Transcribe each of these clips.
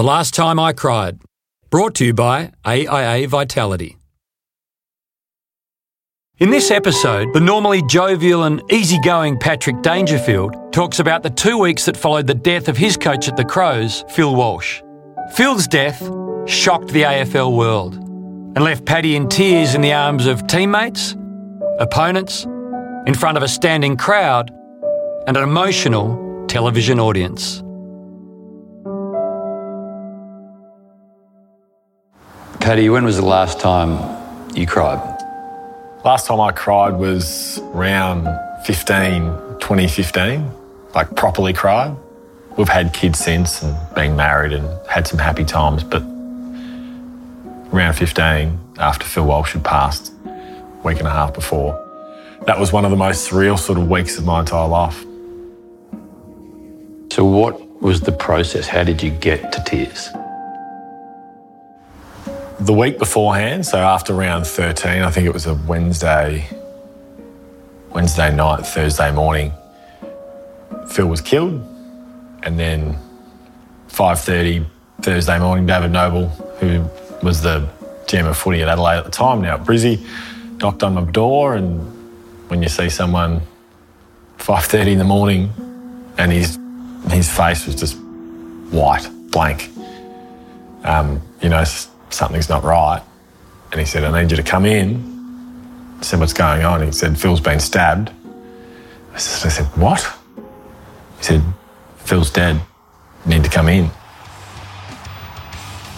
The Last Time I Cried. Brought to you by AIA Vitality. In this episode, the normally jovial and easygoing Patrick Dangerfield talks about the two weeks that followed the death of his coach at the Crows, Phil Walsh. Phil's death shocked the AFL world and left Paddy in tears in the arms of teammates, opponents, in front of a standing crowd, and an emotional television audience. Paddy, when was the last time you cried? Last time I cried was around 15, 2015, like properly cried. We've had kids since and been married and had some happy times, but around 15, after Phil Walsh had passed, a week and a half before, that was one of the most surreal sort of weeks of my entire life. So, what was the process? How did you get to tears? The week beforehand, so after round 13, I think it was a Wednesday, Wednesday night, Thursday morning, Phil was killed. And then 5.30 Thursday morning, David Noble, who was the GM of footy at Adelaide at the time, now at Brizzy, knocked on my door and when you see someone 5.30 in the morning and his, his face was just white, blank, um, you know, something's not right. And he said, I need you to come in. I said, what's going on? He said, Phil's been stabbed. I said, what? He said, Phil's dead. Need to come in.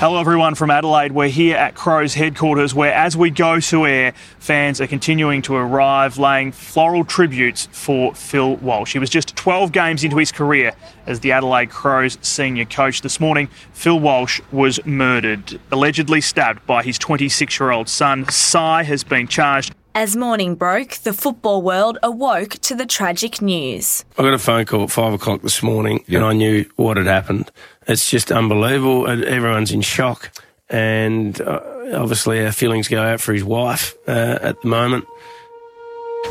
Hello, everyone from Adelaide. We're here at Crows headquarters, where as we go to air, fans are continuing to arrive, laying floral tributes for Phil Walsh. He was just 12 games into his career as the Adelaide Crows senior coach. This morning, Phil Walsh was murdered, allegedly stabbed by his 26 year old son. Cy has been charged. As morning broke, the football world awoke to the tragic news. I got a phone call at five o'clock this morning and I knew what had happened. It's just unbelievable. Everyone's in shock. And uh, obviously, our feelings go out for his wife uh, at the moment.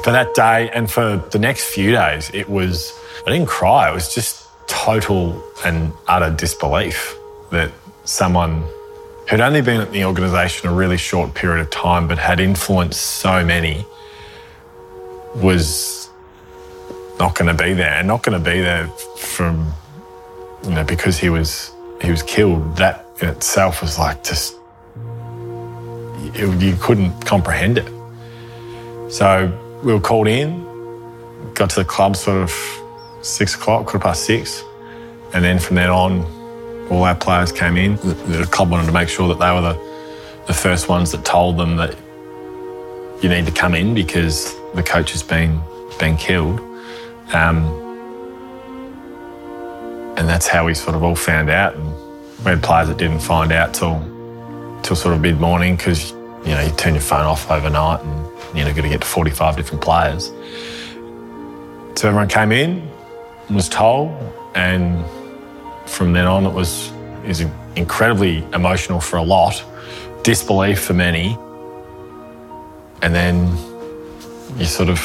For that day and for the next few days, it was, I didn't cry. It was just total and utter disbelief that someone who'd only been at the organisation a really short period of time but had influenced so many was not going to be there. And not going to be there from you know because he was he was killed. That in itself was like just you couldn't comprehend it. So we were called in got to the club sort of six o'clock quarter past six. And then from then on all our players came in. The, the club wanted to make sure that they were the, the first ones that told them that you need to come in because the coach has been been killed. Um, and that's how we sort of all found out. And we had players that didn't find out till till sort of mid morning because you know you turn your phone off overnight and you know got to get to 45 different players. So everyone came in, was told, and from then on, it was, it was incredibly emotional for a lot, disbelief for many, and then you sort of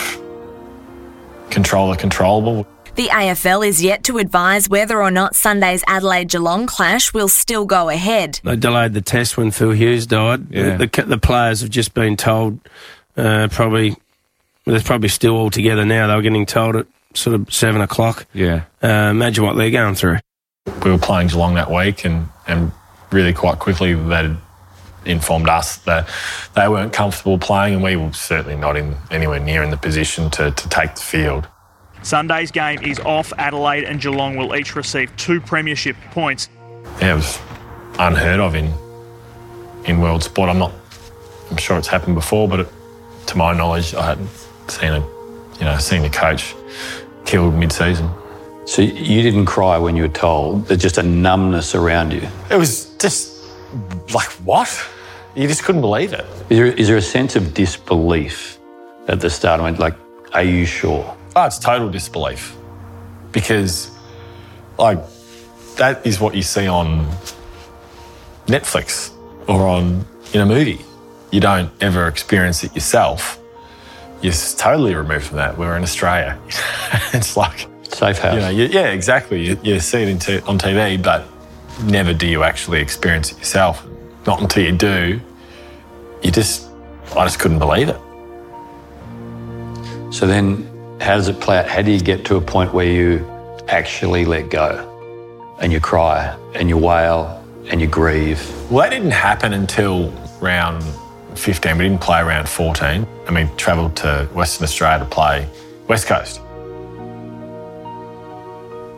control the controllable. The AFL is yet to advise whether or not Sunday's Adelaide Geelong clash will still go ahead. They delayed the test when Phil Hughes died. Yeah. The, the, the players have just been told, uh, probably, they're probably still all together now. They were getting told at sort of seven o'clock. Yeah. Uh, imagine what they're going through. We were playing Geelong that week, and, and really quite quickly they informed us that they weren't comfortable playing, and we were certainly not in anywhere near in the position to, to take the field. Sunday's game is off. Adelaide and Geelong will each receive two premiership points. Yeah, it was unheard of in in world sport. I'm not. I'm sure it's happened before, but it, to my knowledge, I hadn't seen a you know senior coach killed mid-season. So you didn't cry when you were told. There's just a numbness around you. It was just like what? You just couldn't believe it. Is there, is there a sense of disbelief at the start? I mean, like, are you sure? Oh, it's total disbelief because, like, that is what you see on Netflix or on in a movie. You don't ever experience it yourself. You're totally removed from that. We're in Australia. it's like Safe house. You know, you, yeah, exactly. You, you see it t- on TV, but never do you actually experience it yourself. Not until you do, you just, I just couldn't believe it. So then, how does it play out? How do you get to a point where you actually let go and you cry and you wail and you grieve? Well, that didn't happen until round 15. We didn't play around 14. I mean, travelled to Western Australia to play West Coast.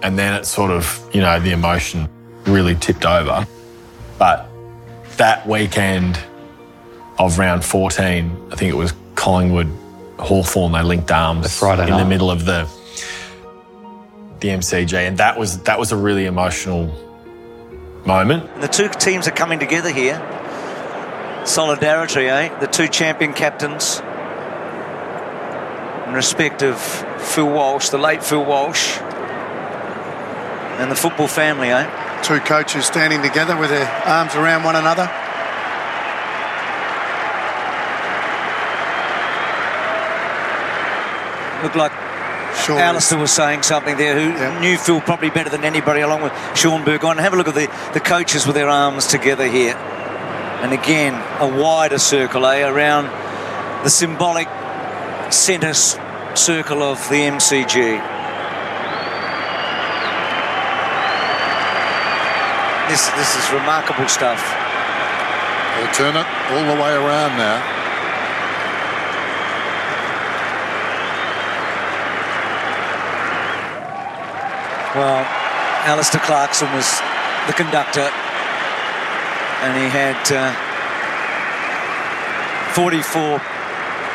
And then it sort of, you know, the emotion really tipped over. But that weekend of round 14, I think it was Collingwood, Hawthorn, they linked arms The Friday in night. the middle of the the MCG, and that was that was a really emotional moment. The two teams are coming together here. Solidarity, eh? The two champion captains. In respect of Phil Walsh, the late Phil Walsh. And the football family, eh? Two coaches standing together with their arms around one another. Looked like Sure. Alastair was saying something there who Yeah. knew Phil probably better than anybody, along with Shaun Burgoyne. Have a look at the, the coaches with their arms together here. And again, a wider circle, eh, around the symbolic centre circle of the MCG. This, this is remarkable stuff. They'll turn it all the way around now. Well, Alastair Clarkson was the conductor, and he had uh, 44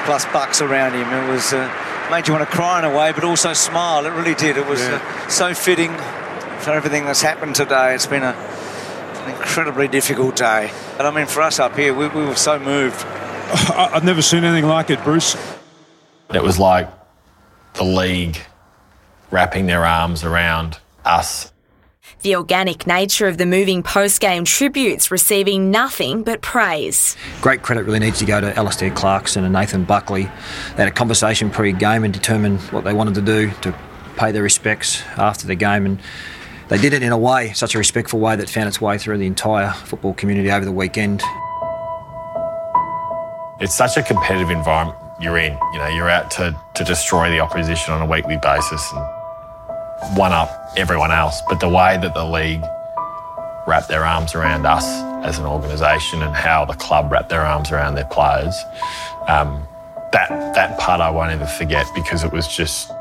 plus bucks around him. It was uh, made you want to cry in a way, but also smile. It really did. It was uh, so fitting for everything that's happened today. It's been a, an incredibly difficult day. And I mean, for us up here, we, we were so moved. I- I've never seen anything like it, Bruce. It was like the league wrapping their arms around us. The organic nature of the moving post game tributes receiving nothing but praise. great credit really needs to go to Alastair Clarkson and Nathan Buckley. They had a conversation pre-game and determined what they wanted to do to pay their respects after the game, and they did it in a way, such a respectful way that found its way through the entire football community over the weekend. It's such a competitive environment you're in. You know, you're out to, to destroy the opposition on a weekly basis and one up everyone else. But the way that the league wrapped their arms around us as an organisation and how the club wrapped their arms around their players, um, that that part I won't ever forget because it was just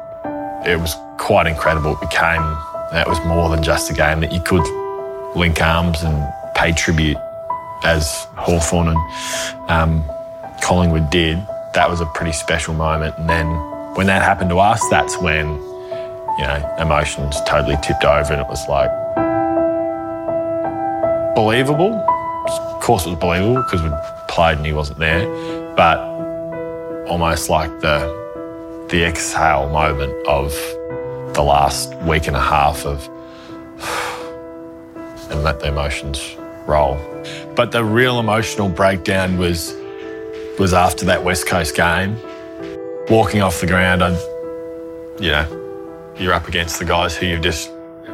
it was quite incredible. It became that was more than just a game that you could link arms and pay tribute as Hawthorn and um, Collingwood did. That was a pretty special moment. And then when that happened to us, that's when, you know, emotions totally tipped over and it was like believable. Of course, it was believable because we played and he wasn't there, but almost like the the exhale moment of the last week and a half of and let the emotions roll. But the real emotional breakdown was was after that West Coast game. Walking off the ground, I, you know, you're up against the guys who you've just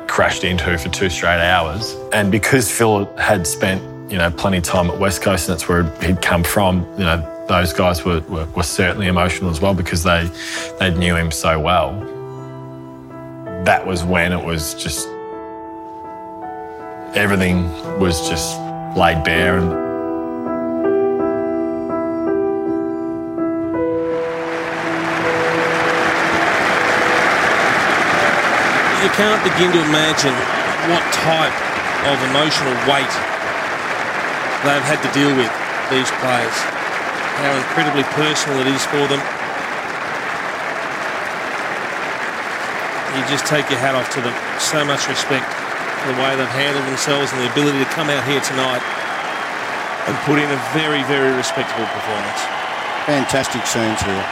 crashed into for two straight hours. And because Phil had spent, you know, plenty of time at West Coast and that's where he'd come from, you know, those guys were, were, were certainly emotional as well because they they knew him so well. That was when it was just everything was just laid bare and You can't begin to imagine what type of emotional weight they've had to deal with, these players. How incredibly personal it is for them. You just take your hat off to them. So much respect for the way they've handled themselves and the ability to come out here tonight and put in a very, very respectable performance. Fantastic scenes here.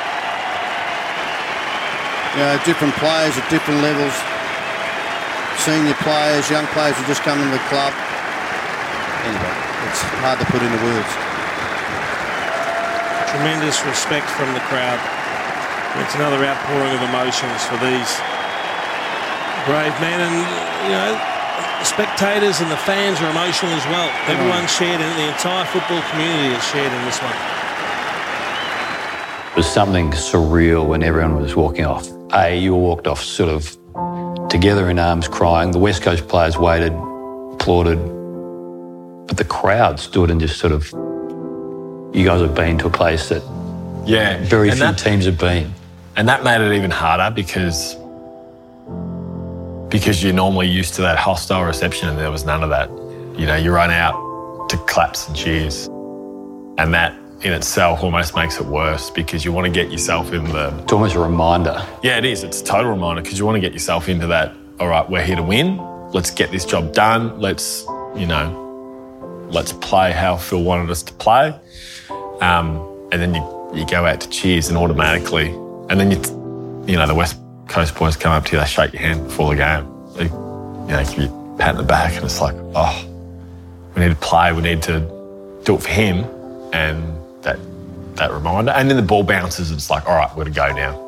You know, different players at different levels. Senior players, young players who just come into the club. Anyway, it's hard to put into words. Tremendous respect from the crowd. It's another outpouring of emotions for these brave man, and you know the spectators and the fans are emotional as well. Everyone shared in. The entire football community is shared in this one. It was something surreal when everyone was walking off. A, you all walked off sort of together in arms crying. The West Coast players waited, applauded. But the crowd stood and just sort of, you guys have been to a place that Yeah. very and few that- teams have been. And that made it even harder because because you're normally used to that hostile reception and there was none of that. You know, you run out to claps and cheers. And that in itself almost makes it worse because you want to get yourself in the It's almost a reminder. Yeah, it is. It's a total reminder because you want to get yourself into that, all right, we're here to win. Let's get this job done. Let's, you know, let's play how Phil wanted us to play. Um, and then you, you go out to cheers and automatically, and then you, you know, the West Coast boys come up to you, they shake your hand before the game. They, you know, give you a pat in the back, and it's like, oh, we need to play. We need to do it for him. And that that reminder. And then the ball bounces, and it's like, all right, we're to go now.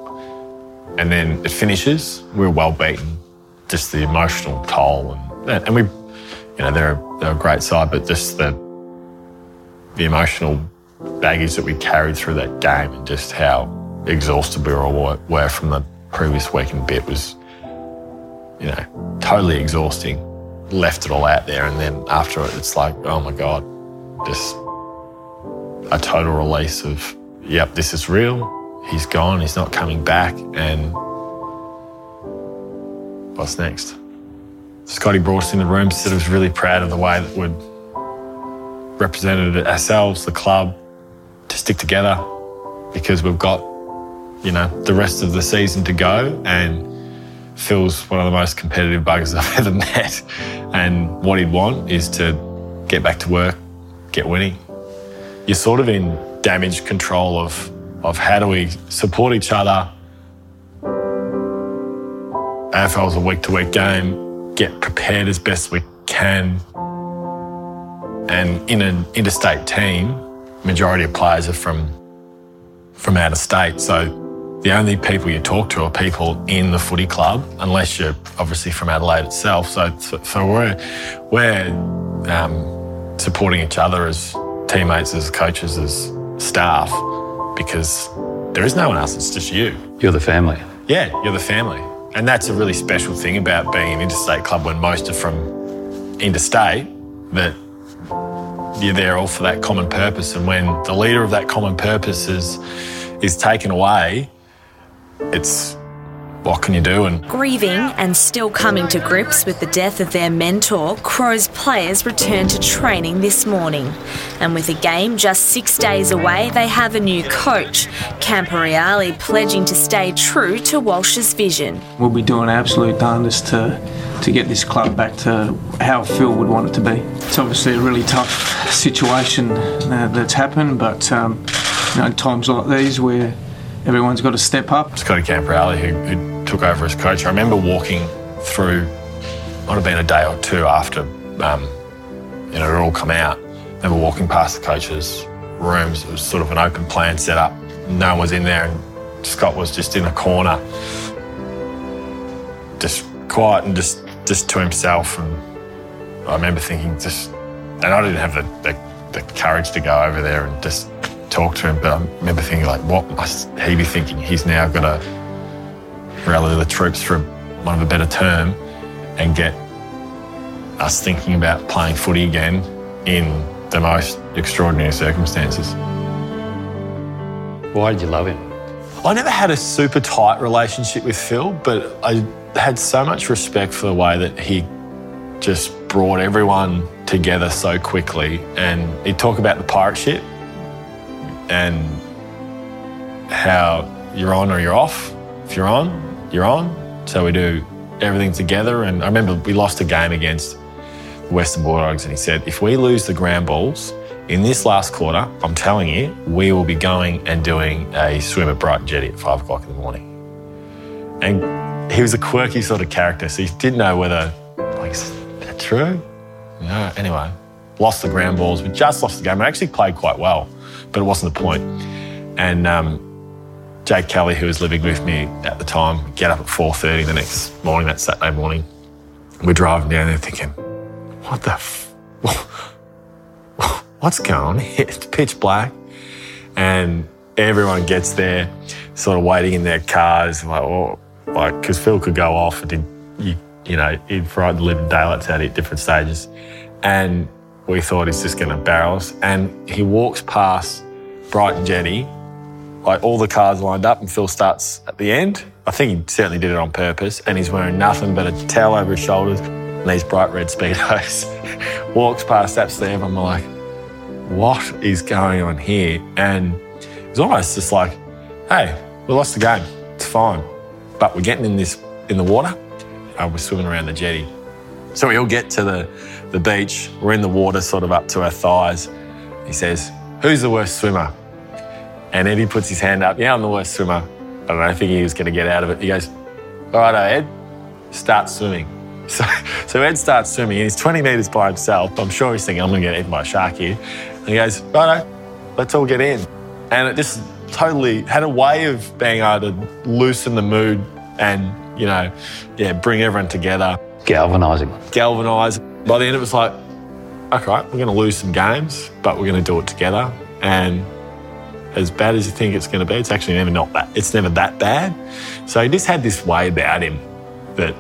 And then it finishes. We're well beaten. Just the emotional toll, and and we, you know, they're they're a great side, but just the the emotional baggage that we carried through that game, and just how exhausted we were from the previous week and bit was, you know, totally exhausting. Left it all out there, and then after it, it's like, oh my god, just a total release of, yep, this is real. He's gone. He's not coming back. And what's next? Scotty brought us in the room, said he was really proud of the way that we'd represented ourselves, the club, to stick together because we've got, you know, the rest of the season to go. And Phil's one of the most competitive buggers I've ever met. And what he'd want is to get back to work, get winning. You're sort of in damage control of, of how do we support each other. AFL's a week to week game, get prepared as best we can. And in an interstate team, majority of players are from from out of state. So the only people you talk to are people in the footy club, unless you're obviously from Adelaide itself. So, so we're we're um, supporting each other as teammates, as coaches, as staff, because there is no one else. It's just you. You're the family. Yeah, you're the family. And that's a really special thing about being an interstate club when most are from interstate, that you're there all for that common purpose. And when the leader of that common purpose is, is taken away, it's what can you do? And Grieving and still coming to grips with the death of their mentor, Crows players returned to training this morning. And with a game just six days away, they have a new coach, Camporeale pledging to stay true to Walsh's vision. We'll be doing absolute darndest to to get this club back to how Phil would want it to be. It's obviously a really tough situation uh, that's happened, but um, you know, times like these where everyone's got to step up. Scotty Camporeale, who, who took over as coach, I remember walking through, might have been a day or two after, um, you know, it all come out. I remember walking past the coaches' rooms. It was sort of an open plan set up. No one was in there, and Scott was just in a corner, just quiet and just just to himself. And I remember thinking, just, and I didn't have the, the, the courage to go over there and just talk to him, but I remember thinking, like, what must he be thinking? He's now got to rally the troops, for want of a better term, and get us thinking about playing footy again in the most extraordinary circumstances. Why did you love him? I never had a super tight relationship with Phil, but I had so much respect for the way that he just brought everyone together so quickly. And he'd talk about the pirate ship and how you're on or you're off. If you're on, you're on. So we do everything together. And I remember we lost a game against the Western Bulldogs, and he said, if we lose the ground balls in this last quarter, I'm telling you, we will be going and doing a swim at Brighton Jetty at five o'clock in the morning. And he was a quirky sort of character, so he didn't know whether, like, is that true? No. Anyway, lost the ground balls. We just lost the game. We actually played quite well, but it wasn't the point. And um, Jake Kelly, who was living with me at the time, get up at 4.30 the next morning, that Saturday morning. We're driving down there thinking, what the, f- what's going on? It's pitch black. And everyone gets there, sort of waiting in their cars, like, oh, like, because Phil could go off and did, you, you know, he'd frighten the living daylights out at different stages. And we thought he's just going to barrel us. And he walks past Brighton Jetty, like all the cars lined up, and Phil starts at the end. I think he certainly did it on purpose. And he's wearing nothing but a towel over his shoulders and these bright red Speedos. walks past that stand, I'm like, what is going on here? And it's almost just like, hey, we lost the game. It's fine. But we're getting in this in the water. Uh, we're swimming around the jetty. So we all get to the, the beach. We're in the water, sort of up to our thighs. He says, Who's the worst swimmer? And Eddie puts his hand up. Yeah, I'm the worst swimmer. I don't know, I think he was going to get out of it. He goes, All right, Ed, start swimming. So, so Ed starts swimming and he's 20 metres by himself. I'm sure he's thinking, I'm going to get eaten by a shark here. And he goes, Righto, let's all get in. And it just totally had a way of being able to loosen the mood and, you know, yeah, bring everyone together. Galvanising. Galvanise. By the end, it was like, okay, we're going to lose some games, but we're going to do it together. And as bad as you think it's going to be, it's actually never not that. It's never that bad. So he just had this way about him that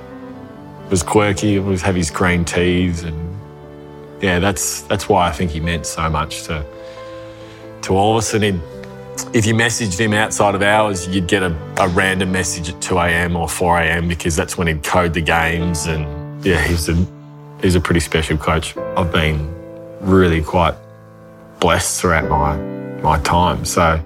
was quirky. He was have his green teas, and yeah, that's that's why I think he meant so much to to all of us. And if you messaged him outside of hours, you'd get a, a random message at 2 a.m. or 4 a.m. because that's when he'd code the games. And yeah, he's a he's a pretty special coach. I've been really quite blessed throughout my my time. So,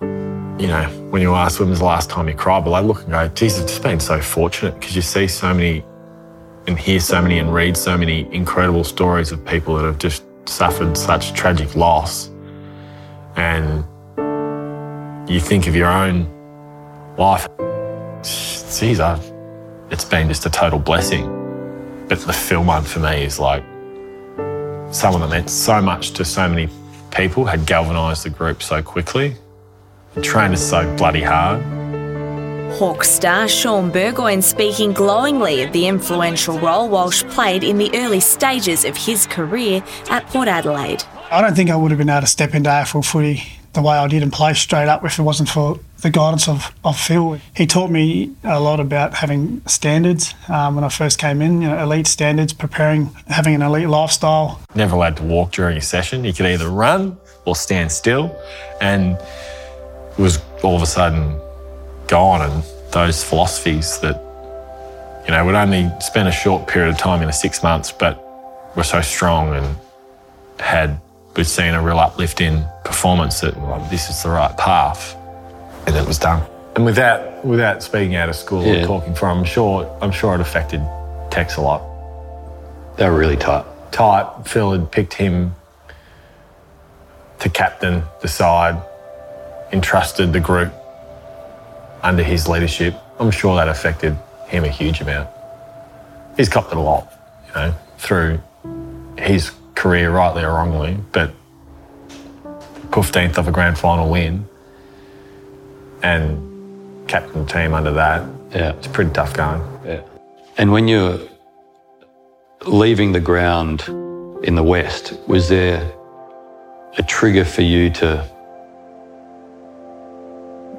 you know, when you ask was the last time you cried, well, I look and go, geez, I've just been so fortunate because you see so many and hear so many and read so many incredible stories of people that have just suffered such tragic loss. And you think of your own life, geez, I've, it's been just a total blessing. But the Phil one for me is like someone that meant so much to so many people, had galvanised the group so quickly, trained us so bloody hard. Hawk star Shaun Burgoyne speaking glowingly of the influential role Walsh played in the early stages of his career at Port Adelaide. I don't think I would have been able to step into AFL footy the way I did and play straight up if it wasn't for the guidance of, of Phil. He taught me a lot about having standards um, when I first came in, you know, elite standards, preparing, having an elite lifestyle. Never allowed to walk during a session. He could either run or stand still. And it was all of a sudden gone. And those philosophies that, you know, would only spend a short period of time in a six months, but were so strong and had we'd seen a real uplift in performance that well, this is the right path, and it was done. And without without speaking out of school Yeah. or talking from, I'm sure I'm sure it affected Tex a lot. They were really tight. Tight. Phil had picked him to captain the side, entrusted the group under his leadership. I'm sure that affected him a huge amount. He's copped it a lot, you know, through his career, rightly or wrongly, but 15th of a grand final win and captain the team under that, Yeah. it's pretty tough going. Yeah. And when you're leaving the ground in the West, was there a trigger for you to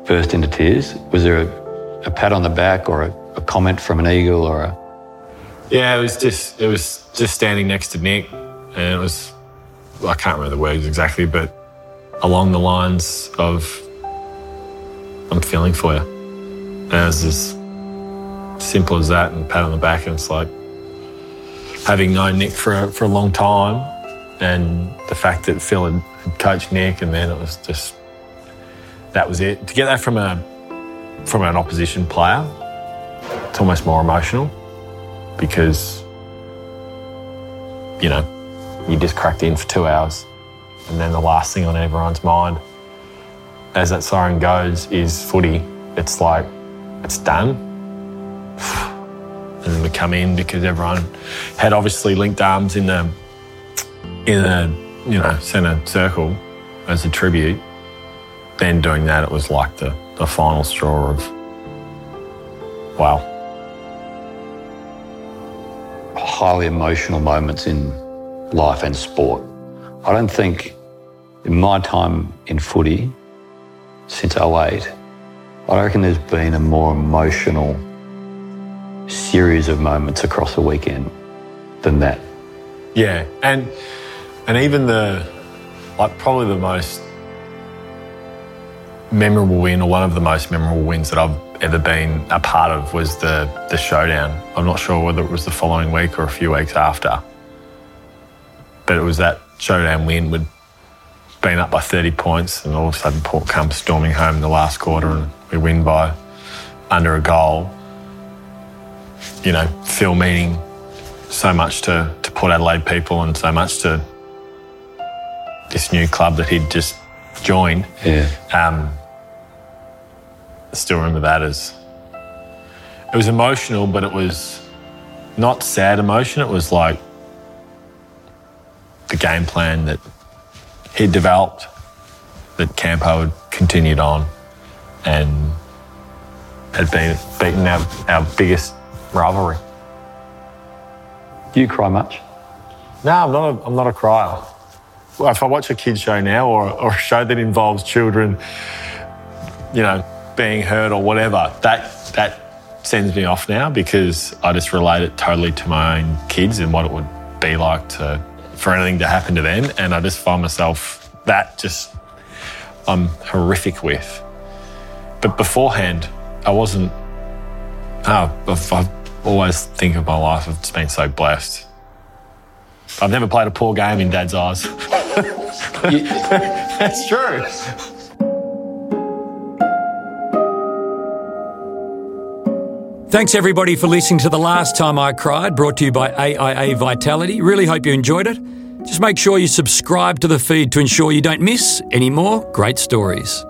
burst into tears? Was there a, a pat on the back or a, a comment from an eagle or a. Yeah, it was just it was just standing next to Nick, and it was I can't remember the words exactly, but along the lines of "I'm feeling for you," and it was as simple as that, and pat on the back, and it's like having known Nick for for a long time, and the fact that Phil had coached Nick, and then it was just that was it. To get that from a from an opposition player, it's almost more emotional because, you know, you just cracked in for two hours. And then the last thing on everyone's mind as that siren goes is footy. It's like, it's done. And we come in because everyone had obviously linked arms in the, in the, you know, centre circle as a tribute. Then doing that, it was like the, the final straw of, wow. highly emotional moments in life and sport. I don't think in my time in footy since 08, I reckon there's been a more emotional series of moments across the weekend than that. Yeah, and and even the like probably the most memorable win or one of the most memorable wins that I've ever been a part of was the the showdown. I'm not sure whether it was the following week or a few weeks after. But it was that showdown win we'd been up by 30 points and all of a sudden Port comes storming home in the last quarter and we win by under a goal. You know, Phil meaning so much to, to Port Adelaide people and so much to this new club that he'd just joined. Yeah. Um, I still remember that as it was emotional, but it was not sad emotion. It was like the game plan that he'd developed, that Campo had continued on, and had been beaten our, our biggest rivalry. Do you cry much? No, I'm not a, I'm not a crier. Well, if I watch a kids show now or, or a show that involves children, you know, being hurt or whatever, that that sends me off now because I just relate it totally to my own kids and what it would be like to for anything to happen to them, and I just find myself that just I'm horrific with. But beforehand, I wasn't. Oh, I've, I've always think of my life. I've just been so blessed. I've never played a poor game in Dad's eyes. That's true. Thanks everybody for listening to The Last Time I Cried, brought to you by AIA Vitality. Really hope you enjoyed it. Just make sure you subscribe to the feed to ensure you don't miss any more great stories.